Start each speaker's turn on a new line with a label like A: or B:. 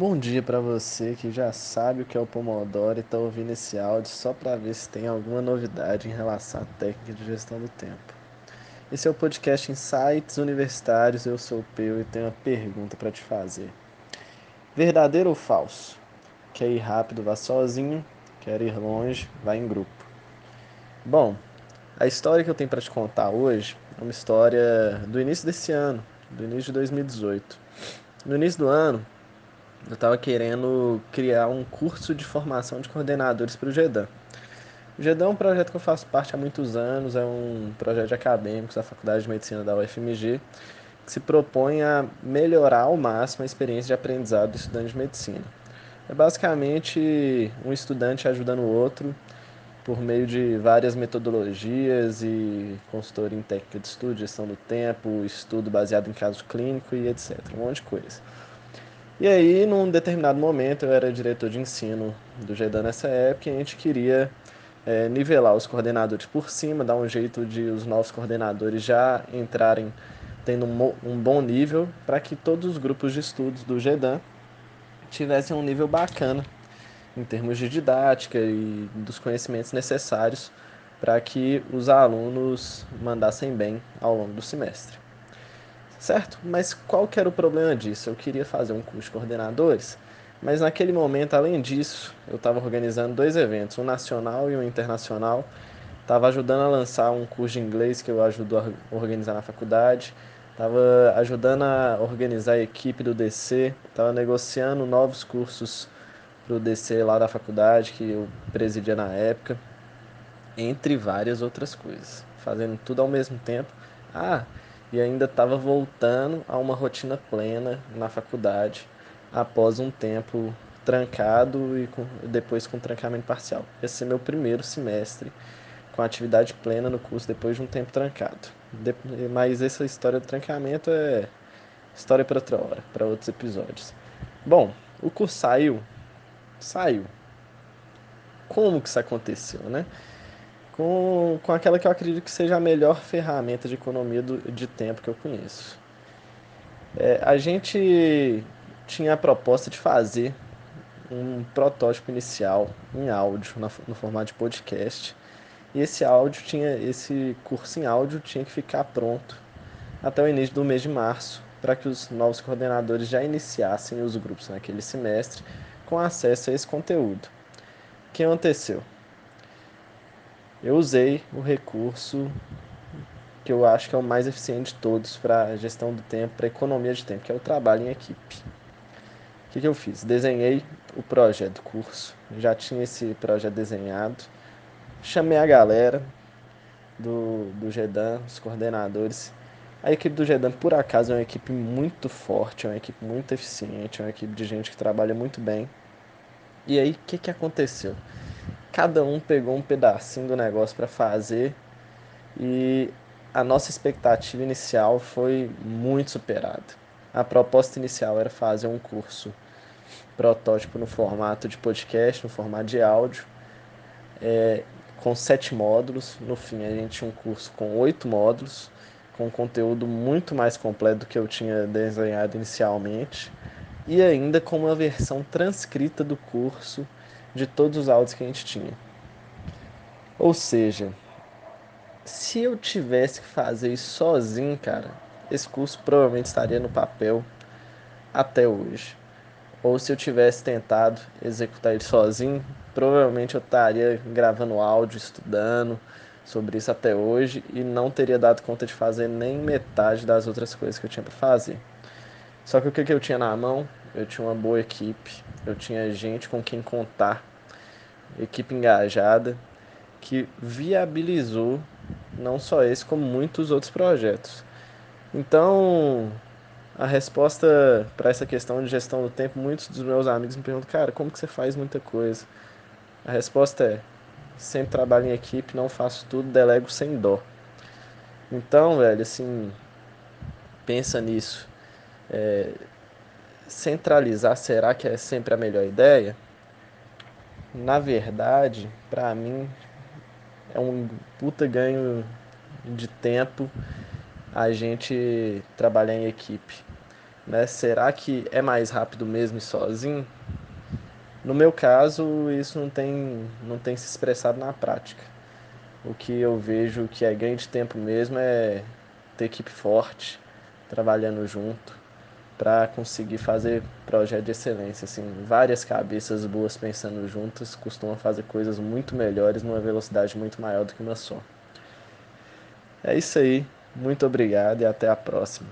A: Bom dia para você que já sabe o que é o Pomodoro e está ouvindo esse áudio só para ver se tem alguma novidade em relação à técnica de gestão do tempo. Esse é o podcast Insights Universitários. Eu sou o Peu e tenho uma pergunta para te fazer: Verdadeiro ou falso? Quer ir rápido, vá sozinho. Quer ir longe, vá em grupo. Bom, a história que eu tenho para te contar hoje é uma história do início desse ano, do início de 2018. No início do ano, eu estava querendo criar um curso de formação de coordenadores para o GEDAM. O GEDAM é um projeto que eu faço parte há muitos anos, é um projeto de acadêmicos da Faculdade de Medicina da UFMG, que se propõe a melhorar ao máximo a experiência de aprendizado do estudante de medicina. É basicamente um estudante ajudando o outro por meio de várias metodologias e consultoria em técnica de estudo, gestão do tempo, estudo baseado em caso clínico e etc. Um monte de coisa. E aí, num determinado momento, eu era diretor de ensino do GEDAN nessa época e a gente queria é, nivelar os coordenadores por cima, dar um jeito de os novos coordenadores já entrarem tendo um, um bom nível para que todos os grupos de estudos do GEDAN tivessem um nível bacana em termos de didática e dos conhecimentos necessários para que os alunos mandassem bem ao longo do semestre certo? Mas qual que era o problema disso? Eu queria fazer um curso de coordenadores, mas naquele momento, além disso, eu estava organizando dois eventos, um nacional e um internacional. Estava ajudando a lançar um curso de inglês que eu ajudo a organizar na faculdade. Estava ajudando a organizar a equipe do DC. Estava negociando novos cursos para o DC lá da faculdade, que eu presidia na época. Entre várias outras coisas. Fazendo tudo ao mesmo tempo. Ah, e ainda estava voltando a uma rotina plena na faculdade após um tempo trancado e com, depois com trancamento parcial. Esse é meu primeiro semestre com atividade plena no curso depois de um tempo trancado. De, mas essa história do trancamento é história para outra hora, para outros episódios. Bom, o curso saiu, saiu. Como que isso aconteceu, né? Com, com aquela que eu acredito que seja a melhor ferramenta de economia do, de tempo que eu conheço. É, a gente tinha a proposta de fazer um protótipo inicial em áudio, na, no formato de podcast. E esse áudio tinha, esse curso em áudio tinha que ficar pronto até o início do mês de março, para que os novos coordenadores já iniciassem os grupos naquele semestre com acesso a esse conteúdo. O que aconteceu? Eu usei o recurso que eu acho que é o mais eficiente de todos para gestão do tempo, para economia de tempo, que é o trabalho em equipe. O que, que eu fiz? Desenhei o projeto do curso, já tinha esse projeto desenhado, chamei a galera do, do GEDAM, os coordenadores. A equipe do GEDAM, por acaso, é uma equipe muito forte, é uma equipe muito eficiente, é uma equipe de gente que trabalha muito bem. E aí, o que, que aconteceu? Cada um pegou um pedacinho do negócio para fazer e a nossa expectativa inicial foi muito superada. A proposta inicial era fazer um curso protótipo no formato de podcast, no formato de áudio, é, com sete módulos. No fim, a gente tinha um curso com oito módulos, com conteúdo muito mais completo do que eu tinha desenhado inicialmente, e ainda com uma versão transcrita do curso de todos os áudios que a gente tinha. Ou seja, se eu tivesse que fazer isso sozinho, cara, esse curso provavelmente estaria no papel até hoje. Ou se eu tivesse tentado executar ele sozinho, provavelmente eu estaria gravando áudio, estudando sobre isso até hoje e não teria dado conta de fazer nem metade das outras coisas que eu tinha para fazer. Só que o que eu tinha na mão? Eu tinha uma boa equipe, eu tinha gente com quem contar, equipe engajada, que viabilizou não só esse, como muitos outros projetos. Então, a resposta para essa questão de gestão do tempo, muitos dos meus amigos me perguntam, cara, como que você faz muita coisa? A resposta é, sempre trabalho em equipe, não faço tudo, delego sem dó. Então, velho, assim, pensa nisso. É, centralizar, será que é sempre a melhor ideia? Na verdade, para mim, é um puta ganho de tempo a gente trabalhar em equipe. Né? Será que é mais rápido mesmo sozinho? No meu caso, isso não tem, não tem se expressado na prática. O que eu vejo que é ganho de tempo mesmo é ter equipe forte, trabalhando junto, para conseguir fazer projeto de excelência. Assim, várias cabeças boas pensando juntas costumam fazer coisas muito melhores numa velocidade muito maior do que uma só. É isso aí. Muito obrigado e até a próxima.